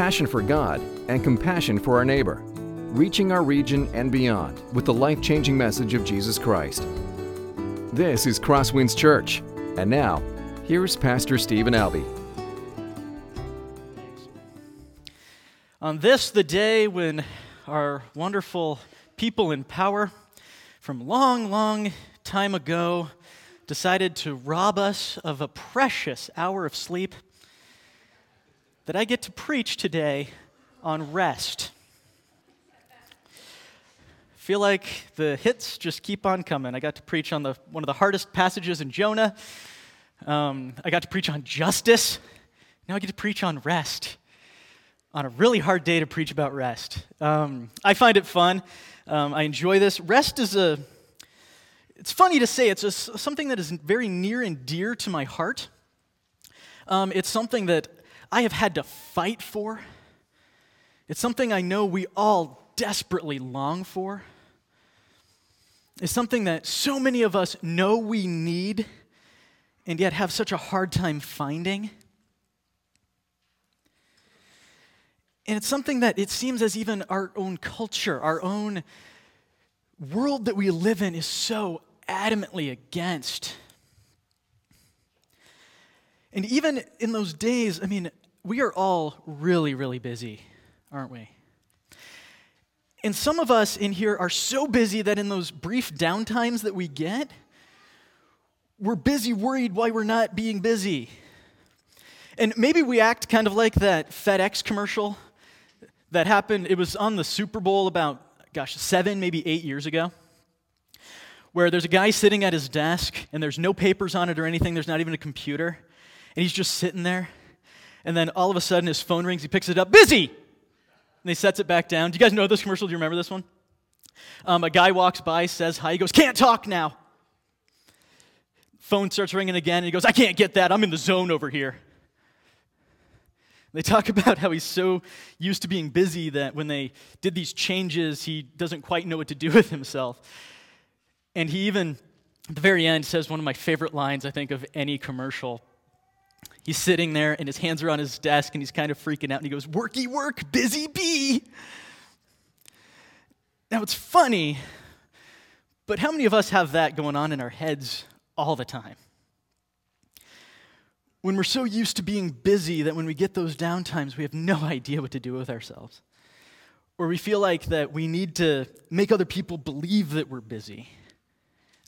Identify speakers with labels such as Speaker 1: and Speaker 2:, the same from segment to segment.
Speaker 1: passion for God and compassion for our neighbor, reaching our region and beyond with the life changing message of Jesus Christ. This is Crosswinds Church, and now, here's Pastor Stephen Albee.
Speaker 2: On this, the day when our wonderful people in power from long, long time ago decided to rob us of a precious hour of sleep, that I get to preach today on rest. Feel like the hits just keep on coming. I got to preach on the, one of the hardest passages in Jonah. Um, I got to preach on justice. Now I get to preach on rest. On a really hard day to preach about rest. Um, I find it fun. Um, I enjoy this. Rest is a, it's funny to say, it's a, something that is very near and dear to my heart. Um, it's something that I have had to fight for. It's something I know we all desperately long for. It's something that so many of us know we need and yet have such a hard time finding. And it's something that it seems as even our own culture, our own world that we live in is so adamantly against. And even in those days, I mean, we are all really, really busy, aren't we? And some of us in here are so busy that in those brief downtimes that we get, we're busy worried why we're not being busy. And maybe we act kind of like that FedEx commercial that happened, it was on the Super Bowl about, gosh, seven, maybe eight years ago, where there's a guy sitting at his desk and there's no papers on it or anything, there's not even a computer, and he's just sitting there and then all of a sudden his phone rings, he picks it up, busy! And he sets it back down. Do you guys know this commercial? Do you remember this one? Um, a guy walks by, says hi, he goes, can't talk now. Phone starts ringing again, and he goes, I can't get that, I'm in the zone over here. They talk about how he's so used to being busy that when they did these changes, he doesn't quite know what to do with himself. And he even, at the very end, says one of my favorite lines, I think, of any commercial. He's sitting there and his hands are on his desk and he's kind of freaking out and he goes, Worky work, busy bee. Now it's funny, but how many of us have that going on in our heads all the time? When we're so used to being busy that when we get those downtimes, we have no idea what to do with ourselves. Or we feel like that we need to make other people believe that we're busy.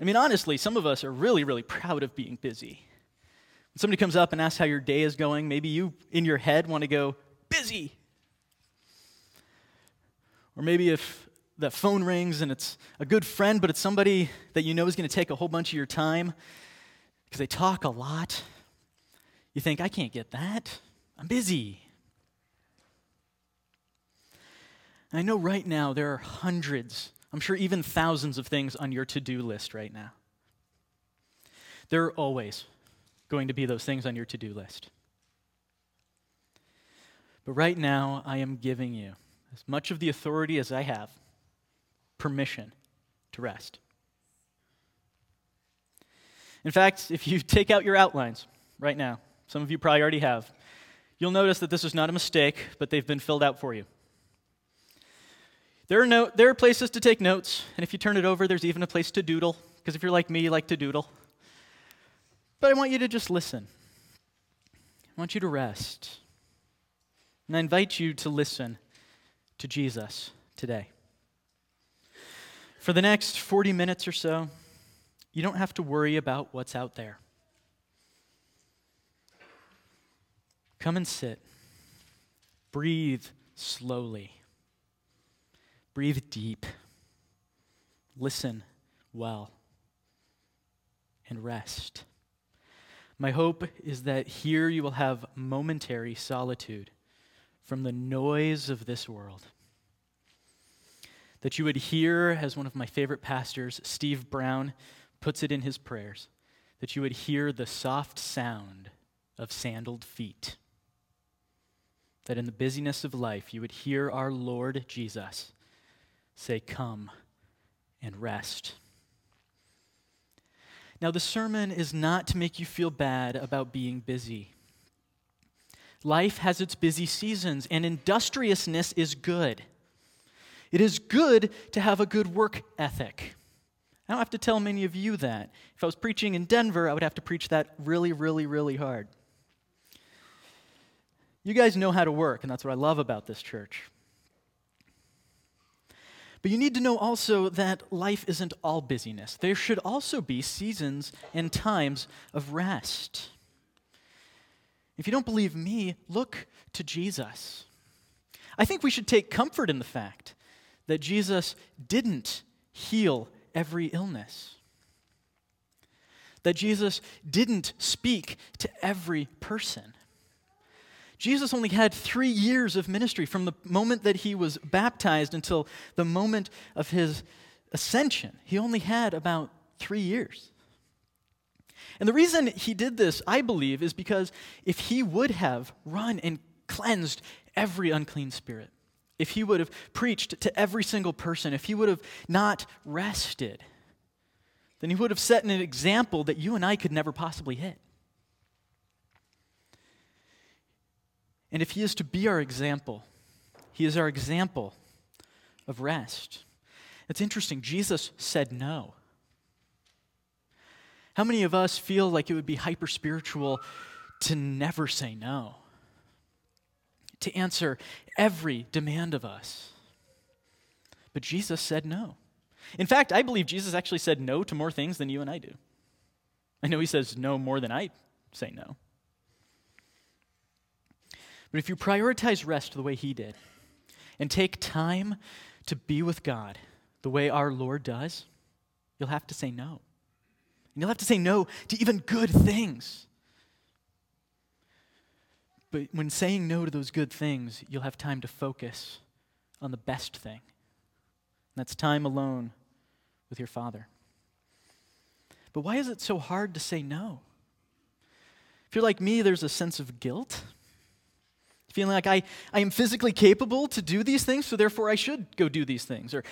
Speaker 2: I mean, honestly, some of us are really, really proud of being busy. When somebody comes up and asks how your day is going, maybe you, in your head, want to go, busy. Or maybe if that phone rings and it's a good friend, but it's somebody that you know is going to take a whole bunch of your time because they talk a lot, you think, I can't get that. I'm busy. And I know right now there are hundreds, I'm sure even thousands of things on your to do list right now. There are always going to be those things on your to do list. But right now, I am giving you as much of the authority as I have permission to rest. In fact, if you take out your outlines right now, some of you probably already have, you'll notice that this is not a mistake, but they've been filled out for you. There are, no, there are places to take notes, and if you turn it over, there's even a place to doodle, because if you're like me, you like to doodle. But I want you to just listen. I want you to rest. And I invite you to listen to Jesus today. For the next 40 minutes or so, you don't have to worry about what's out there. Come and sit. Breathe slowly. Breathe deep. Listen well. And rest. My hope is that here you will have momentary solitude from the noise of this world. That you would hear, as one of my favorite pastors, Steve Brown, puts it in his prayers, that you would hear the soft sound of sandaled feet. That in the busyness of life, you would hear our Lord Jesus say, Come and rest. Now, the sermon is not to make you feel bad about being busy. Life has its busy seasons, and industriousness is good. It is good to have a good work ethic. I don't have to tell many of you that. If I was preaching in Denver, I would have to preach that really, really, really hard. You guys know how to work, and that's what I love about this church. But you need to know also that life isn't all busyness. There should also be seasons and times of rest. If you don't believe me, look to Jesus. I think we should take comfort in the fact that Jesus didn't heal every illness, that Jesus didn't speak to every person. Jesus only had three years of ministry from the moment that he was baptized until the moment of his ascension. He only had about three years. And the reason he did this, I believe, is because if he would have run and cleansed every unclean spirit, if he would have preached to every single person, if he would have not rested, then he would have set an example that you and I could never possibly hit. And if He is to be our example, He is our example of rest. It's interesting, Jesus said no. How many of us feel like it would be hyper spiritual to never say no? To answer every demand of us. But Jesus said no. In fact, I believe Jesus actually said no to more things than you and I do. I know he says no more than I say no. But if you prioritize rest the way he did and take time to be with God the way our Lord does, you'll have to say no. And you'll have to say no to even good things. But when saying no to those good things, you'll have time to focus on the best thing. And that's time alone with your Father. But why is it so hard to say no? If you're like me, there's a sense of guilt feeling like I, I am physically capable to do these things, so therefore I should go do these things. Or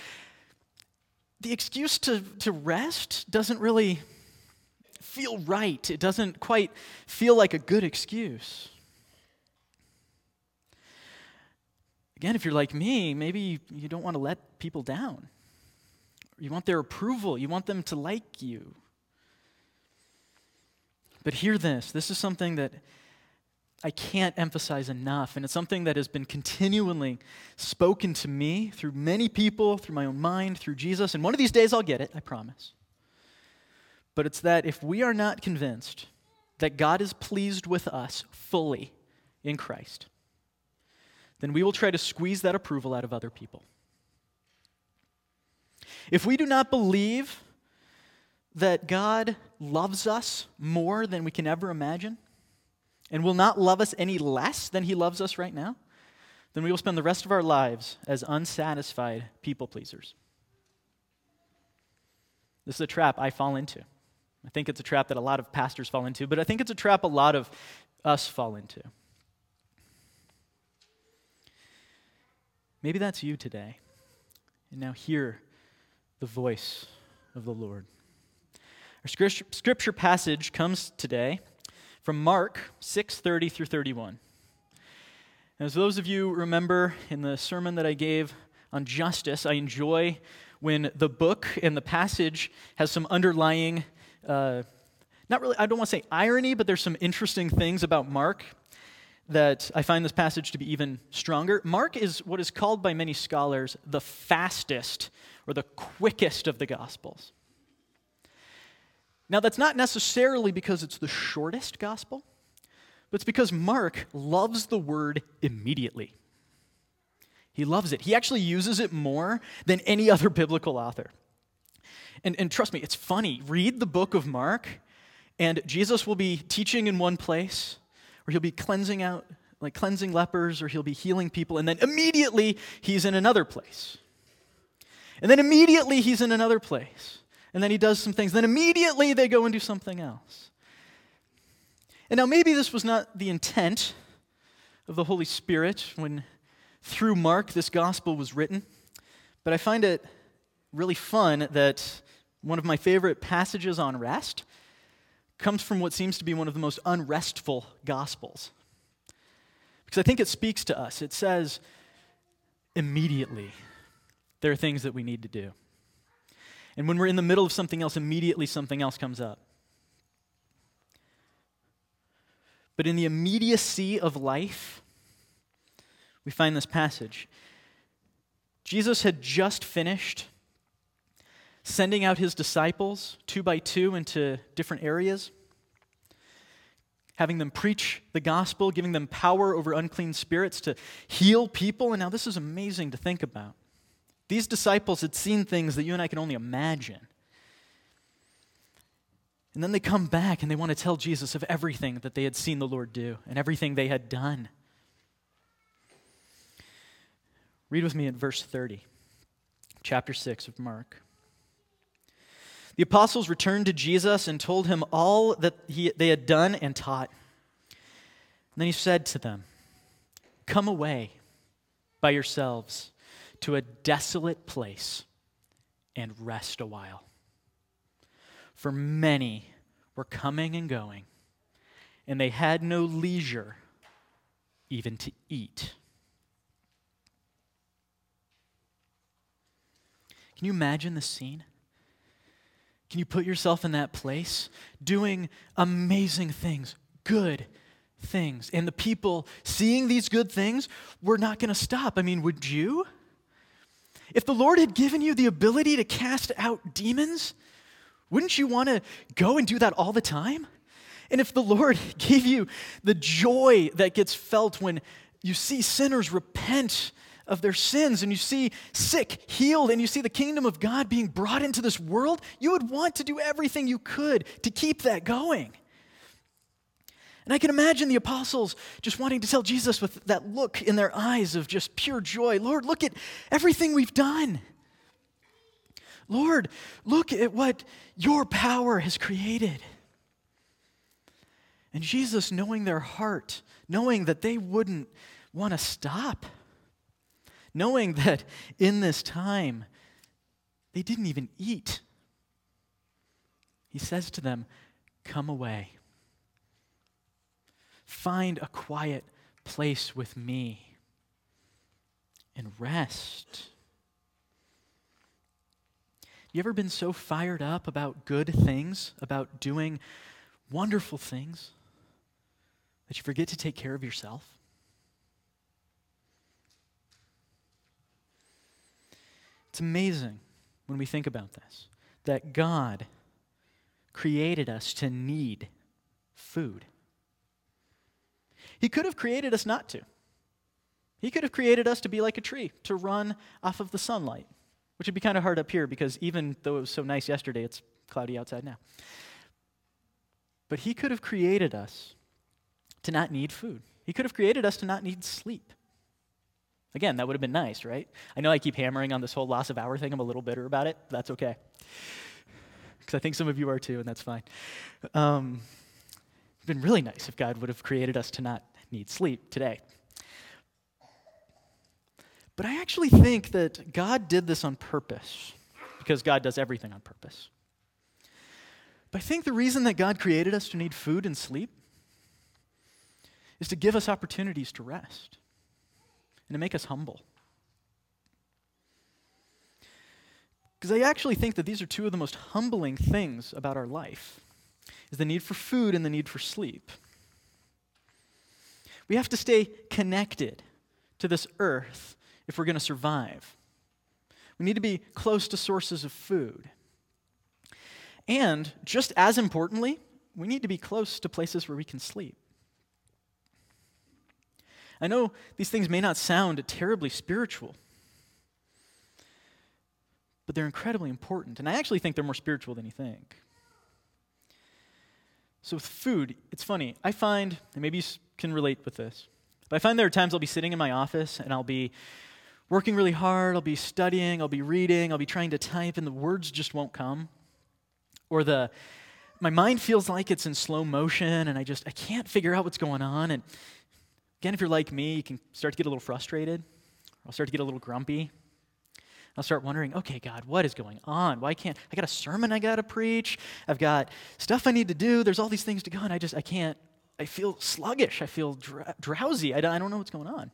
Speaker 2: the excuse to, to rest doesn't really feel right, it doesn't quite feel like a good excuse. Again, if you're like me, maybe you don't want to let people down. You want their approval, you want them to like you. But hear this this is something that I can't emphasize enough. And it's something that has been continually spoken to me through many people, through my own mind, through Jesus. And one of these days I'll get it, I promise. But it's that if we are not convinced that God is pleased with us fully in Christ, then we will try to squeeze that approval out of other people. If we do not believe that God loves us more than we can ever imagine, and will not love us any less than he loves us right now, then we will spend the rest of our lives as unsatisfied people pleasers. This is a trap I fall into. I think it's a trap that a lot of pastors fall into, but I think it's a trap a lot of us fall into. Maybe that's you today. And now hear the voice of the Lord. Our scripture passage comes today from Mark 6:30 through 31. As those of you remember in the sermon that I gave on justice, I enjoy when the book and the passage has some underlying, uh, not really, I don't want to say irony, but there's some interesting things about Mark that I find this passage to be even stronger. Mark is what is called by many scholars the fastest or the quickest of the Gospels. Now, that's not necessarily because it's the shortest gospel, but it's because Mark loves the word immediately. He loves it. He actually uses it more than any other biblical author. And, and trust me, it's funny. Read the book of Mark, and Jesus will be teaching in one place, or he'll be cleansing out, like cleansing lepers, or he'll be healing people, and then immediately he's in another place. And then immediately he's in another place and then he does some things. Then immediately they go and do something else. And now, maybe this was not the intent of the Holy Spirit when through Mark this gospel was written, but I find it really fun that one of my favorite passages on rest comes from what seems to be one of the most unrestful gospels. Because I think it speaks to us. It says, immediately, there are things that we need to do. And when we're in the middle of something else, immediately something else comes up. But in the immediacy of life, we find this passage. Jesus had just finished sending out his disciples two by two into different areas, having them preach the gospel, giving them power over unclean spirits to heal people. And now this is amazing to think about. These disciples had seen things that you and I can only imagine. And then they come back and they want to tell Jesus of everything that they had seen the Lord do and everything they had done. Read with me at verse 30, chapter 6 of Mark. The apostles returned to Jesus and told him all that he, they had done and taught. And then he said to them, Come away by yourselves to a desolate place and rest a while. For many were coming and going, and they had no leisure even to eat. Can you imagine the scene? Can you put yourself in that place? Doing amazing things, good things. And the people seeing these good things were not going to stop. I mean, would you? If the Lord had given you the ability to cast out demons, wouldn't you want to go and do that all the time? And if the Lord gave you the joy that gets felt when you see sinners repent of their sins and you see sick healed and you see the kingdom of God being brought into this world, you would want to do everything you could to keep that going. And I can imagine the apostles just wanting to tell Jesus with that look in their eyes of just pure joy Lord, look at everything we've done. Lord, look at what your power has created. And Jesus, knowing their heart, knowing that they wouldn't want to stop, knowing that in this time they didn't even eat. He says to them, Come away. Find a quiet place with me and rest. You ever been so fired up about good things, about doing wonderful things, that you forget to take care of yourself? It's amazing when we think about this that God created us to need food. He could have created us not to. He could have created us to be like a tree, to run off of the sunlight, which would be kind of hard up here because even though it was so nice yesterday, it's cloudy outside now. But He could have created us to not need food. He could have created us to not need sleep. Again, that would have been nice, right? I know I keep hammering on this whole loss of hour thing. I'm a little bitter about it. That's okay. Because I think some of you are too, and that's fine. Um, it'd been really nice if God would have created us to not need sleep today. But I actually think that God did this on purpose, because God does everything on purpose. But I think the reason that God created us to need food and sleep is to give us opportunities to rest and to make us humble. Because I actually think that these are two of the most humbling things about our life is the need for food and the need for sleep. We have to stay connected to this earth if we're going to survive. We need to be close to sources of food. And just as importantly, we need to be close to places where we can sleep. I know these things may not sound terribly spiritual, but they're incredibly important. And I actually think they're more spiritual than you think. So, with food, it's funny. I find, and maybe you can relate with this, but I find there are times I'll be sitting in my office and I'll be working really hard, I'll be studying, I'll be reading, I'll be trying to type, and the words just won't come. Or the, my mind feels like it's in slow motion and I just, I can't figure out what's going on. And Again, if you're like me, you can start to get a little frustrated. I'll start to get a little grumpy. I'll start wondering, okay, God, what is going on? Why can't I got a sermon I got to preach? I've got stuff I need to do. There's all these things to go, and I just I can't I feel sluggish. I feel dr- drowsy. I don't, I don't know what's going on. And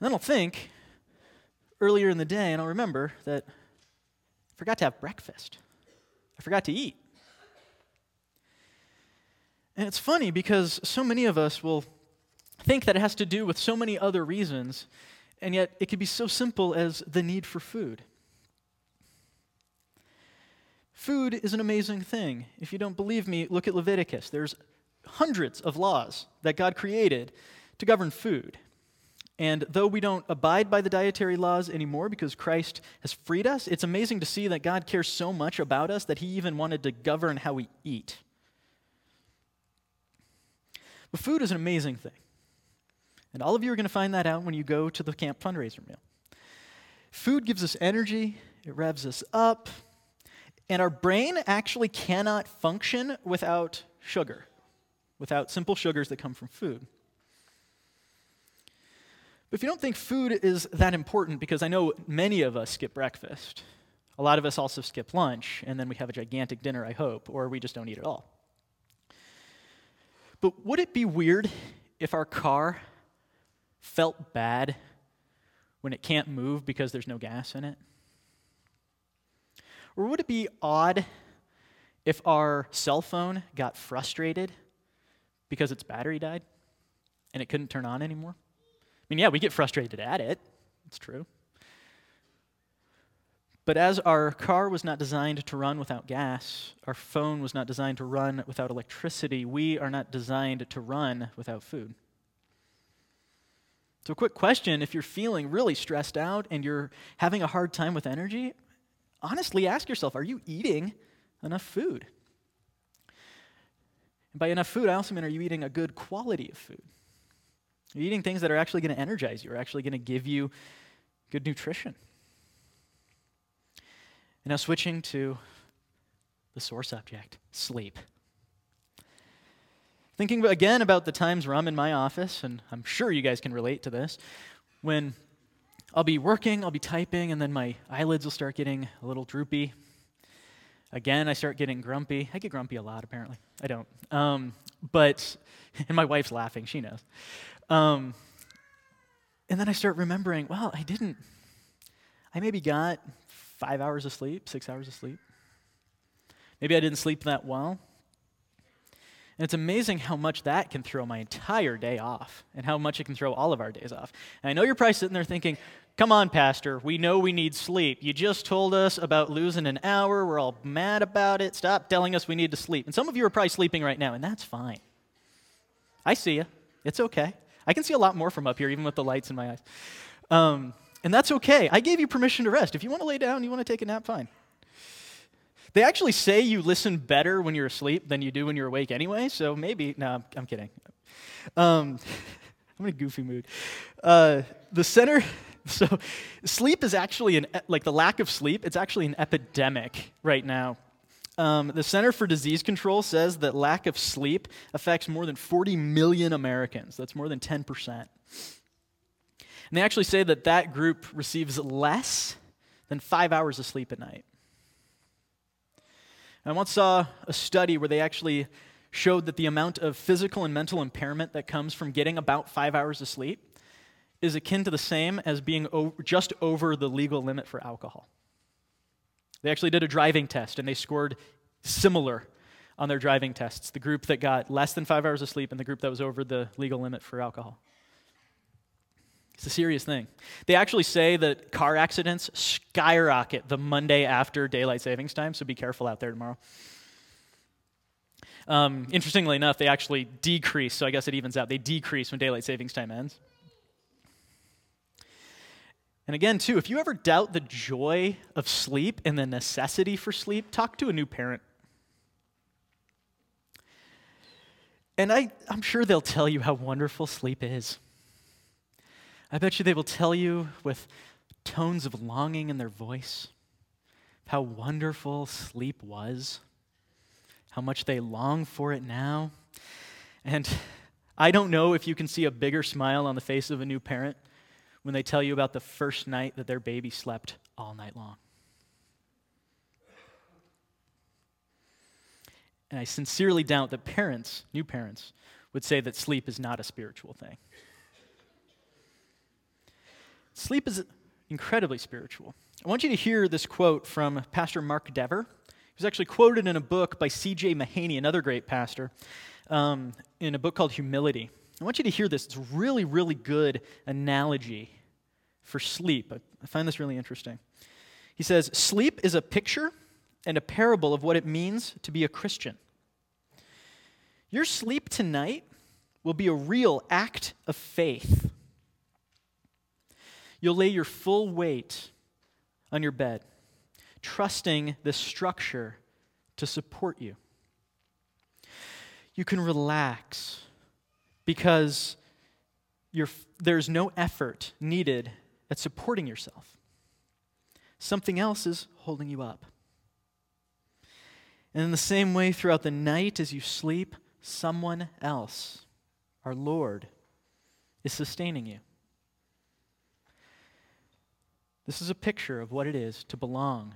Speaker 2: then I'll think earlier in the day, and I'll remember that I forgot to have breakfast. I forgot to eat. And it's funny because so many of us will think that it has to do with so many other reasons, and yet it could be so simple as the need for food. Food is an amazing thing. If you don't believe me, look at Leviticus. There's hundreds of laws that God created to govern food. And though we don't abide by the dietary laws anymore because Christ has freed us, it's amazing to see that God cares so much about us that he even wanted to govern how we eat. But food is an amazing thing. And all of you are going to find that out when you go to the camp fundraiser meal. Food gives us energy, it revs us up, and our brain actually cannot function without sugar, without simple sugars that come from food. But if you don't think food is that important, because I know many of us skip breakfast, a lot of us also skip lunch, and then we have a gigantic dinner, I hope, or we just don't eat at all. But would it be weird if our car felt bad when it can't move because there's no gas in it? Or would it be odd if our cell phone got frustrated because its battery died and it couldn't turn on anymore? I mean, yeah, we get frustrated at it. It's true. But as our car was not designed to run without gas, our phone was not designed to run without electricity, we are not designed to run without food. So, a quick question if you're feeling really stressed out and you're having a hard time with energy, honestly ask yourself are you eating enough food? And by enough food, I also mean are you eating a good quality of food? Are you eating things that are actually going to energize you, are actually going to give you good nutrition? And now, switching to the source object sleep. Thinking again about the times where I'm in my office, and I'm sure you guys can relate to this, when I'll be working, I'll be typing, and then my eyelids will start getting a little droopy. Again, I start getting grumpy. I get grumpy a lot, apparently. I don't. Um, but, and my wife's laughing, she knows. Um, and then I start remembering, well, I didn't, I maybe got five hours of sleep, six hours of sleep. Maybe I didn't sleep that well. And it's amazing how much that can throw my entire day off and how much it can throw all of our days off. And I know you're probably sitting there thinking, come on, Pastor, we know we need sleep. You just told us about losing an hour. We're all mad about it. Stop telling us we need to sleep. And some of you are probably sleeping right now, and that's fine. I see you. It's okay. I can see a lot more from up here, even with the lights in my eyes. Um, and that's okay. I gave you permission to rest. If you want to lay down, you want to take a nap, fine. They actually say you listen better when you're asleep than you do when you're awake anyway, so maybe, no, I'm, kidding. Um, I'm in a goofy mood. Uh, the center, so sleep is actually an, like the lack of sleep, it's actually an epidemic right now. Um, the Center for Disease Control says that lack of sleep affects more than 40 million Americans. That's more than 10%. And they actually say that that group receives less than five hours of sleep at night. I once saw a study where they actually showed that the amount of physical and mental impairment that comes from getting about five hours of sleep is akin to the same as being just over the legal limit for alcohol. They actually did a driving test and they scored similar on their driving tests the group that got less than five hours of sleep and the group that was over the legal limit for alcohol. It's a serious thing. They actually say that car accidents skyrocket the Monday after daylight savings time, so be careful out there tomorrow. Um, interestingly enough, they actually decrease, so I guess it evens out. They decrease when daylight savings time ends. And again, too, if you ever doubt the joy of sleep and the necessity for sleep, talk to a new parent. And I, I'm sure they'll tell you how wonderful sleep is. I bet you they will tell you with tones of longing in their voice how wonderful sleep was, how much they long for it now. And I don't know if you can see a bigger smile on the face of a new parent when they tell you about the first night that their baby slept all night long. And I sincerely doubt that parents, new parents, would say that sleep is not a spiritual thing. Sleep is incredibly spiritual. I want you to hear this quote from Pastor Mark Dever. He was actually quoted in a book by C.J. Mahaney, another great pastor, um, in a book called Humility. I want you to hear this. It's a really, really good analogy for sleep. I find this really interesting. He says, Sleep is a picture and a parable of what it means to be a Christian. Your sleep tonight will be a real act of faith. You'll lay your full weight on your bed, trusting the structure to support you. You can relax because there's no effort needed at supporting yourself. Something else is holding you up. And in the same way, throughout the night as you sleep, someone else, our Lord, is sustaining you. This is a picture of what it is to belong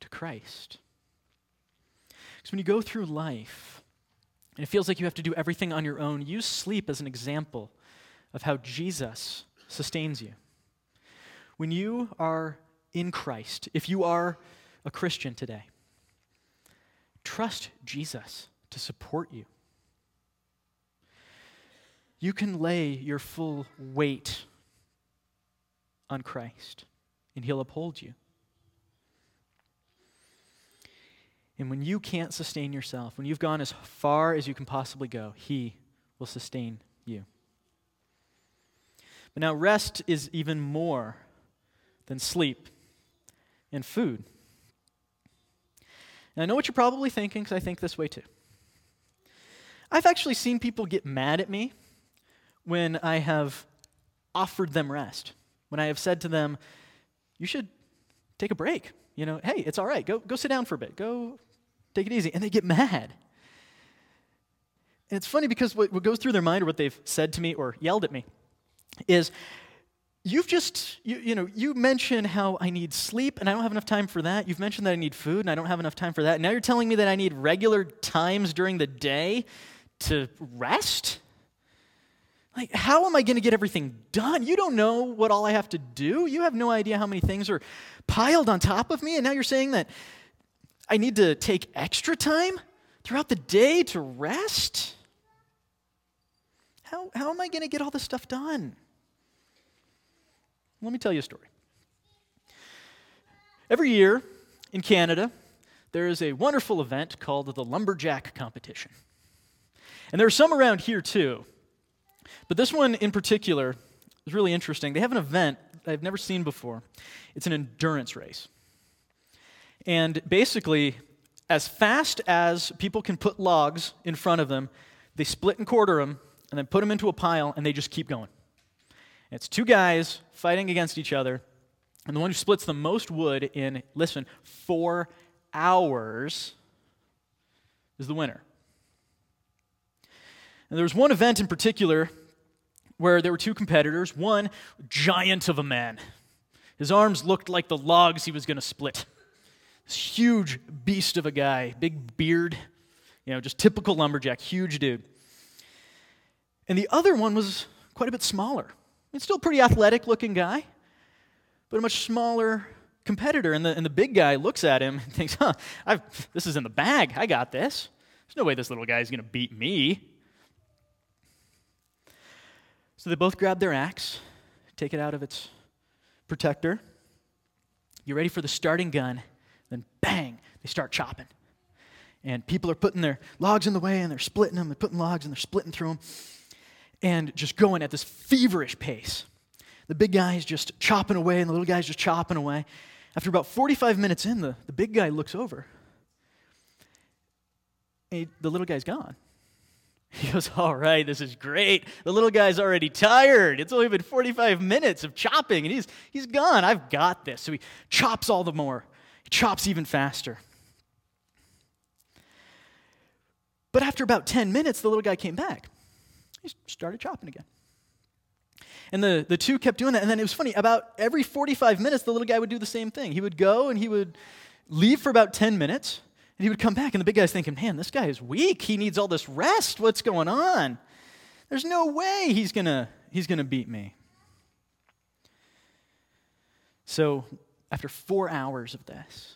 Speaker 2: to Christ. Because when you go through life and it feels like you have to do everything on your own, use sleep as an example of how Jesus sustains you. When you are in Christ, if you are a Christian today, trust Jesus to support you. You can lay your full weight on Christ and He'll uphold you. And when you can't sustain yourself, when you've gone as far as you can possibly go, He will sustain you. But now, rest is even more than sleep and food. And I know what you're probably thinking, because I think this way too. I've actually seen people get mad at me when I have offered them rest, when I have said to them, you should take a break. You know, hey, it's all right. Go, go sit down for a bit. Go take it easy. And they get mad. And it's funny because what, what goes through their mind or what they've said to me or yelled at me is, you've just, you, you know, you mention how I need sleep and I don't have enough time for that. You've mentioned that I need food and I don't have enough time for that. Now you're telling me that I need regular times during the day to rest? Like, how am I going to get everything done? You don't know what all I have to do. You have no idea how many things are piled on top of me. And now you're saying that I need to take extra time throughout the day to rest? How, how am I going to get all this stuff done? Let me tell you a story. Every year in Canada, there is a wonderful event called the Lumberjack Competition. And there are some around here too. But this one in particular is really interesting. They have an event I've never seen before. It's an endurance race. And basically, as fast as people can put logs in front of them, they split and quarter them and then put them into a pile and they just keep going. And it's two guys fighting against each other. And the one who splits the most wood in, listen, four hours is the winner. And there was one event in particular where there were two competitors. One, giant of a man. His arms looked like the logs he was going to split. This huge beast of a guy, big beard, you know, just typical lumberjack, huge dude. And the other one was quite a bit smaller. It's still a pretty athletic looking guy, but a much smaller competitor. And the, and the big guy looks at him and thinks, huh, I've, this is in the bag. I got this. There's no way this little guy's going to beat me. So they both grab their axe, take it out of its protector. You're ready for the starting gun. Then bang, they start chopping. And people are putting their logs in the way and they're splitting them. They're putting logs and they're splitting through them. And just going at this feverish pace. The big guy is just chopping away and the little guy's just chopping away. After about 45 minutes in, the, the big guy looks over. And he, the little guy's gone. He goes, All right, this is great. The little guy's already tired. It's only been 45 minutes of chopping, and he's, he's gone. I've got this. So he chops all the more, he chops even faster. But after about 10 minutes, the little guy came back. He started chopping again. And the, the two kept doing that. And then it was funny, about every 45 minutes, the little guy would do the same thing. He would go and he would leave for about 10 minutes, And he would come back, and the big guy's thinking, man, this guy is weak. He needs all this rest. What's going on? There's no way he's going he's going to beat me. So, after four hours of this,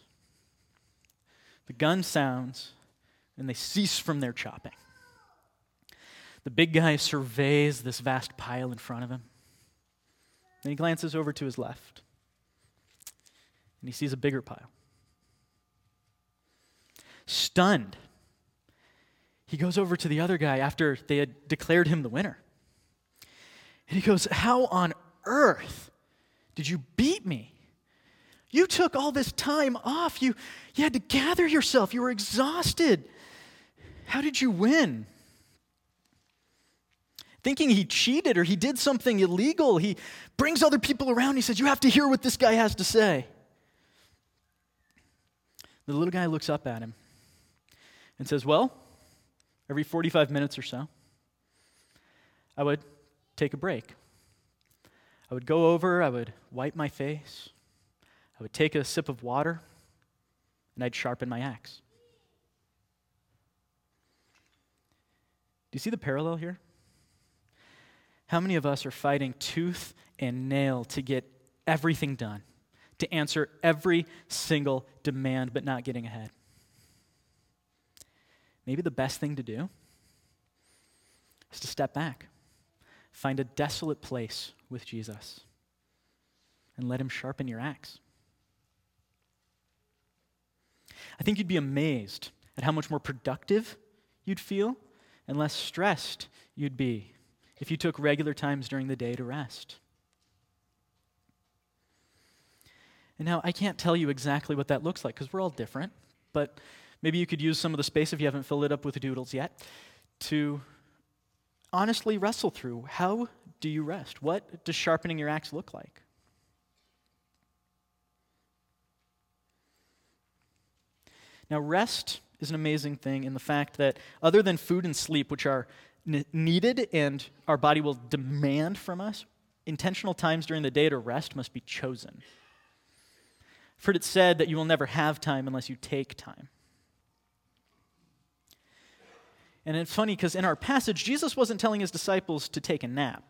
Speaker 2: the gun sounds and they cease from their chopping. The big guy surveys this vast pile in front of him. Then he glances over to his left and he sees a bigger pile. Stunned, he goes over to the other guy after they had declared him the winner. And he goes, How on earth did you beat me? You took all this time off. You, you had to gather yourself. You were exhausted. How did you win? Thinking he cheated or he did something illegal, he brings other people around. He says, You have to hear what this guy has to say. The little guy looks up at him and says, Well, every 45 minutes or so, I would take a break. I would go over, I would wipe my face, I would take a sip of water, and I'd sharpen my axe. Do you see the parallel here? How many of us are fighting tooth and nail to get everything done, to answer every single demand, but not getting ahead? Maybe the best thing to do is to step back, find a desolate place with Jesus, and let Him sharpen your axe. I think you'd be amazed at how much more productive you'd feel and less stressed you'd be if you took regular times during the day to rest. And now, I can't tell you exactly what that looks like because we're all different, but maybe you could use some of the space if you haven't filled it up with doodles yet to honestly wrestle through how do you rest? What does sharpening your axe look like? Now, rest is an amazing thing in the fact that, other than food and sleep, which are needed and our body will demand from us, intentional times during the day to rest must be chosen. Heard it said that you will never have time unless you take time. And it's funny because in our passage, Jesus wasn't telling his disciples to take a nap.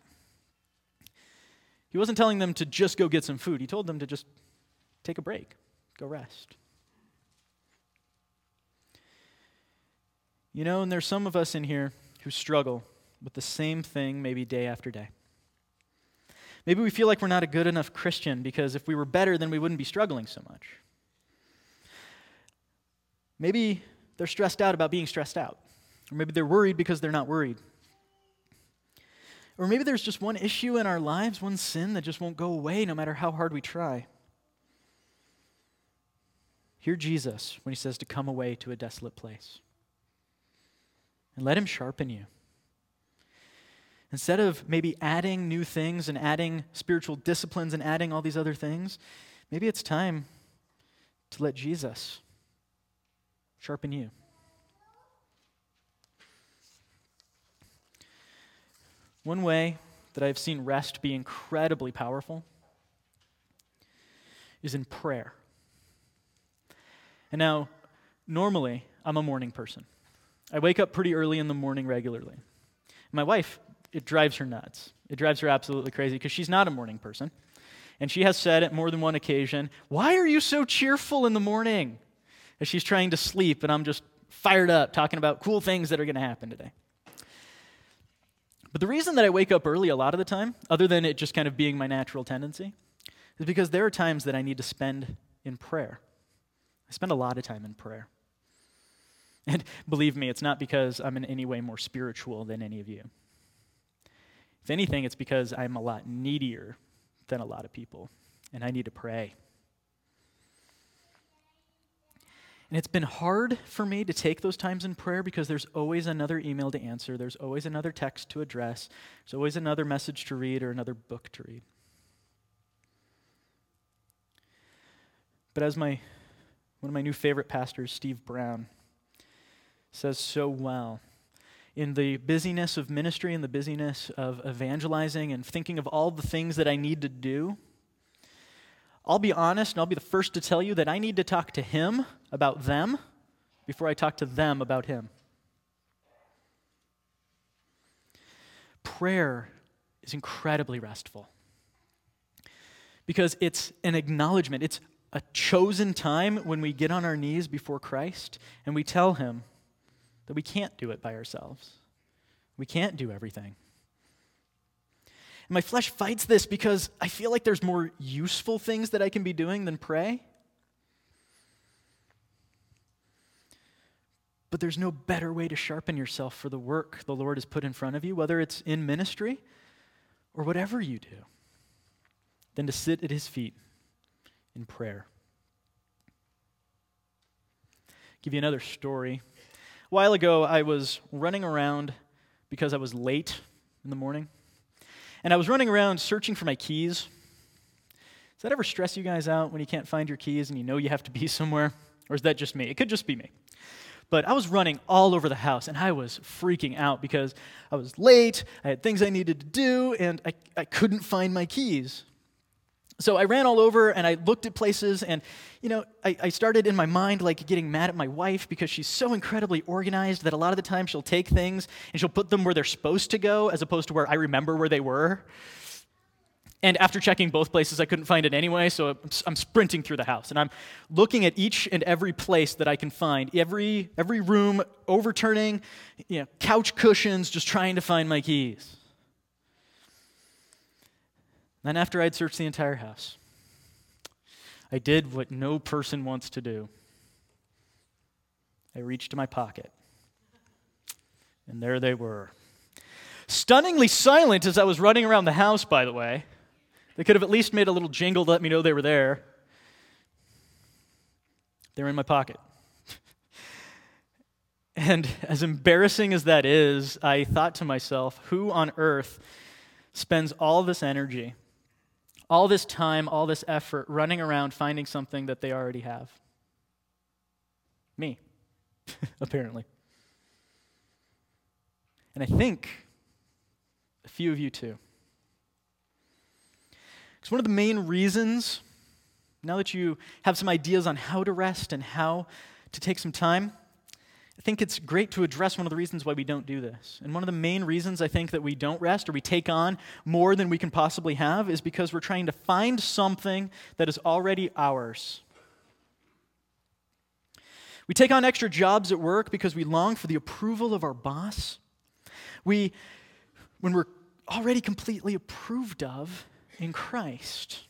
Speaker 2: He wasn't telling them to just go get some food. He told them to just take a break, go rest. You know, and there's some of us in here who struggle with the same thing maybe day after day. Maybe we feel like we're not a good enough Christian because if we were better, then we wouldn't be struggling so much. Maybe they're stressed out about being stressed out. Or maybe they're worried because they're not worried. Or maybe there's just one issue in our lives, one sin that just won't go away no matter how hard we try. Hear Jesus when he says to come away to a desolate place and let Him sharpen you. Instead of maybe adding new things and adding spiritual disciplines and adding all these other things, maybe it's time to let Jesus sharpen you. One way that I've seen rest be incredibly powerful is in prayer. And now, normally, I'm a morning person. I wake up pretty early in the morning regularly. My wife, it drives her nuts. It drives her absolutely crazy because she's not a morning person. And she has said at more than one occasion, Why are you so cheerful in the morning? As she's trying to sleep, and I'm just fired up talking about cool things that are going to happen today. But the reason that I wake up early a lot of the time, other than it just kind of being my natural tendency, is because there are times that I need to spend in prayer. I spend a lot of time in prayer. And believe me, it's not because I'm in any way more spiritual than any of you. If anything, it's because I'm a lot needier than a lot of people, and I need to pray. And it's been hard for me to take those times in prayer because there's always another email to answer, there's always another text to address, there's always another message to read or another book to read. But as my one of my new favorite pastors, Steve Brown, says so well. In the busyness of ministry and the busyness of evangelizing and thinking of all the things that I need to do, I'll be honest and I'll be the first to tell you that I need to talk to him about them before I talk to them about Him. Prayer is incredibly restful because it's an acknowledgement, it's a chosen time when we get on our knees before Christ and we tell Him that we can't do it by ourselves. We can't do everything. And my flesh fights this because I feel like there's more useful things that I can be doing than pray. But there's no better way to sharpen yourself for the work the Lord has put in front of you, whether it's in ministry or whatever you do, than to sit at His feet in prayer. I'll give you another story. A while ago, I was running around because I was late in the morning. And I was running around searching for my keys. Does that ever stress you guys out when you can't find your keys and you know you have to be somewhere? Or is that just me? It could just be me. But I was running all over the house and I was freaking out because I was late, I had things I needed to do, and I, I couldn't find my keys. So I ran all over and I looked at places, and you know, I, I, started in my mind like getting mad at my wife because she's so incredibly organized that a lot of the time she'll take things and she'll put them where they're supposed to go as opposed to where I remember where they were. And after checking both places, I couldn't find it anyway, so I'm sprinting through the house. And I'm looking at each and every place that I can find, every, every room, overturning you know, couch cushions, just trying to find my keys. Then, after I'd searched the entire house, I did what no person wants to do. I reached to my pocket, and there they were. Stunningly silent as I was running around the house, by the way. They could have at least made a little jingle to let me know they were there. They were in my pocket. and as embarrassing as that is, I thought to myself, who on earth spends all this energy, all this time, all this effort running around finding something that they already have? Me, apparently. And I think a few of you too. Because one of the main reasons, now that you have some ideas on how to rest and how to take some time, I think it's great to address one of the reasons why we don't do this. And one of the main reasons I think that we don't rest or we take on more than we can possibly have is because we're trying to find something that is already ours. We take on extra jobs at work because we long for the approval of our boss. We, when we're already completely approved of, in Christ.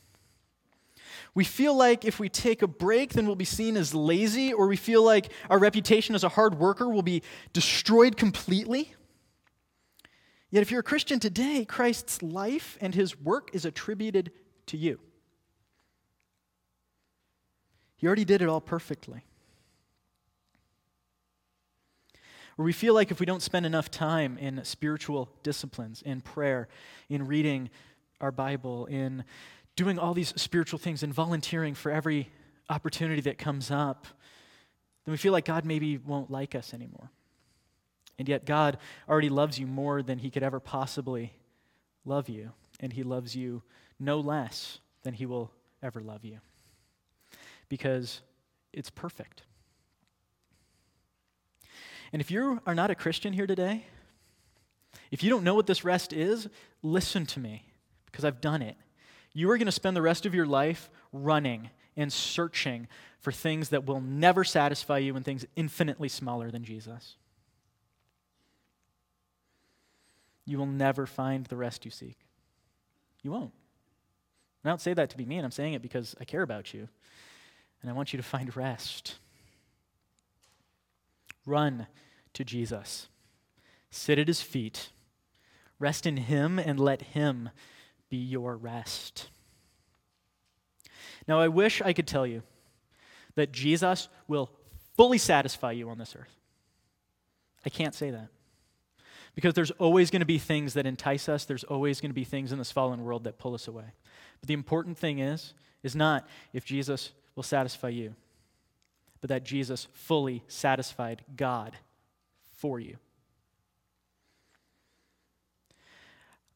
Speaker 2: We feel like if we take a break, then we'll be seen as lazy, or we feel like our reputation as a hard worker will be destroyed completely. Yet, if you're a Christian today, Christ's life and his work is attributed to you. He already did it all perfectly. Or we feel like if we don't spend enough time in spiritual disciplines, in prayer, in reading our Bible, in doing all these spiritual things and volunteering for every opportunity that comes up, then we feel like God maybe won't like us anymore. And yet, God already loves you more than He could ever possibly love you, and He loves you no less than He will ever love you because it's perfect. And if you are not a Christian here today, if you don't know what this rest is, listen to me because I've done it. You are going to spend the rest of your life running and searching for things that will never satisfy you and things infinitely smaller than Jesus. You will never find the rest you seek. You won't. And I don't say that to be mean. I'm saying it because I care about you. And I want you to find rest. Run to Jesus. Sit at his feet. Rest in him and let him be your rest. Now, I wish I could tell you that Jesus will fully satisfy you on this earth. I can't say that. Because there's always going to be things that entice us, there's always going to be things in this fallen world that pull us away. But the important thing is is not if Jesus will satisfy you, but that Jesus fully satisfied God for you.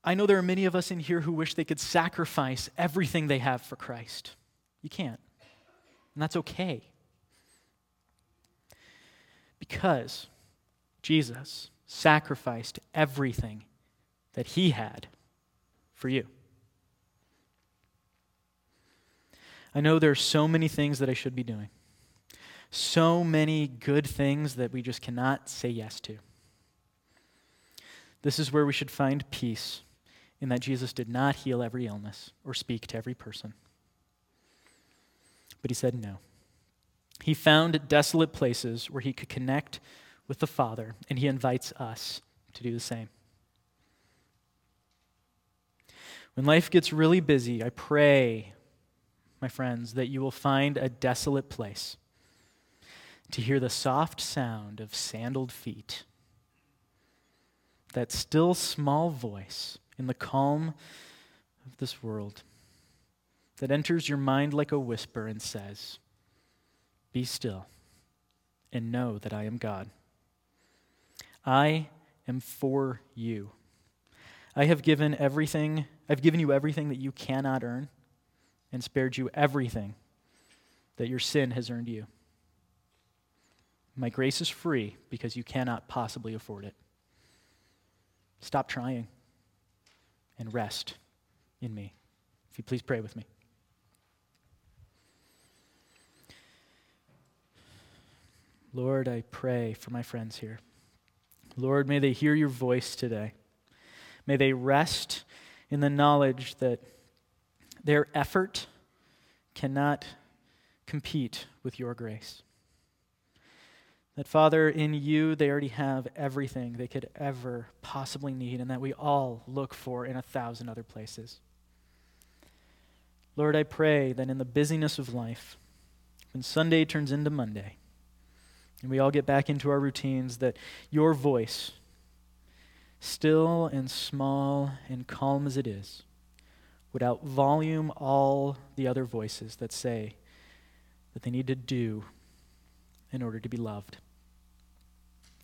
Speaker 2: I know there are many of us in here who wish they could sacrifice everything they have for Christ. You can't. And that's okay. Because Jesus sacrificed everything that he had for you. I know there are so many things that I should be doing, so many good things that we just cannot say yes to. This is where we should find peace in that Jesus did not heal every illness or speak to every person. But he said no. He found desolate places where he could connect with the Father, and he invites us to do the same. When life gets really busy, I pray, my friends, that you will find a desolate place to hear the soft sound of sandaled feet, that still small voice in the calm of this world that enters your mind like a whisper and says, Be still and know that I am God. I am for you. I have given everything, I've given you everything that you cannot earn and spared you everything that your sin has earned you. My grace is free because you cannot possibly afford it. Stop trying and rest in me. If you please pray with me. Lord, I pray for my friends here. Lord, may they hear your voice today. May they rest in the knowledge that their effort cannot compete with your grace. That, Father, in you they already have everything they could ever possibly need, and that we all look for in a thousand other places. Lord, I pray that in the busyness of life, when Sunday turns into Monday, and we all get back into our routines, that your voice, still and small and calm as it is, would outvolume all the other voices that say that they need to do in order to be loved.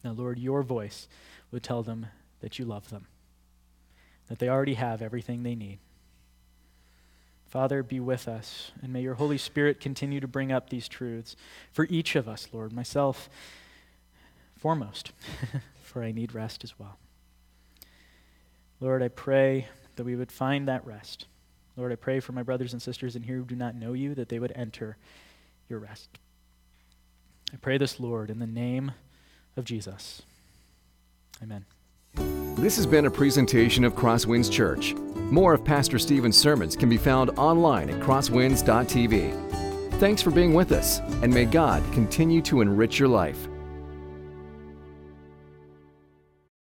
Speaker 2: Now, Lord, your voice would tell them that you love them, that they already have everything they need. Father, be with us, and may your Holy Spirit continue to bring up these truths for each of us, Lord, myself foremost, for I need rest as well. Lord, I pray that we would find that rest. Lord, I pray for my brothers and sisters in here who do not know you, that they would enter your rest. I pray this, Lord, in the name of Jesus. Amen.
Speaker 1: This has been a presentation of Crosswinds Church. More of Pastor Stephen's sermons can be found online at crosswinds.tv. Thanks for being with us, and may God continue to enrich your life.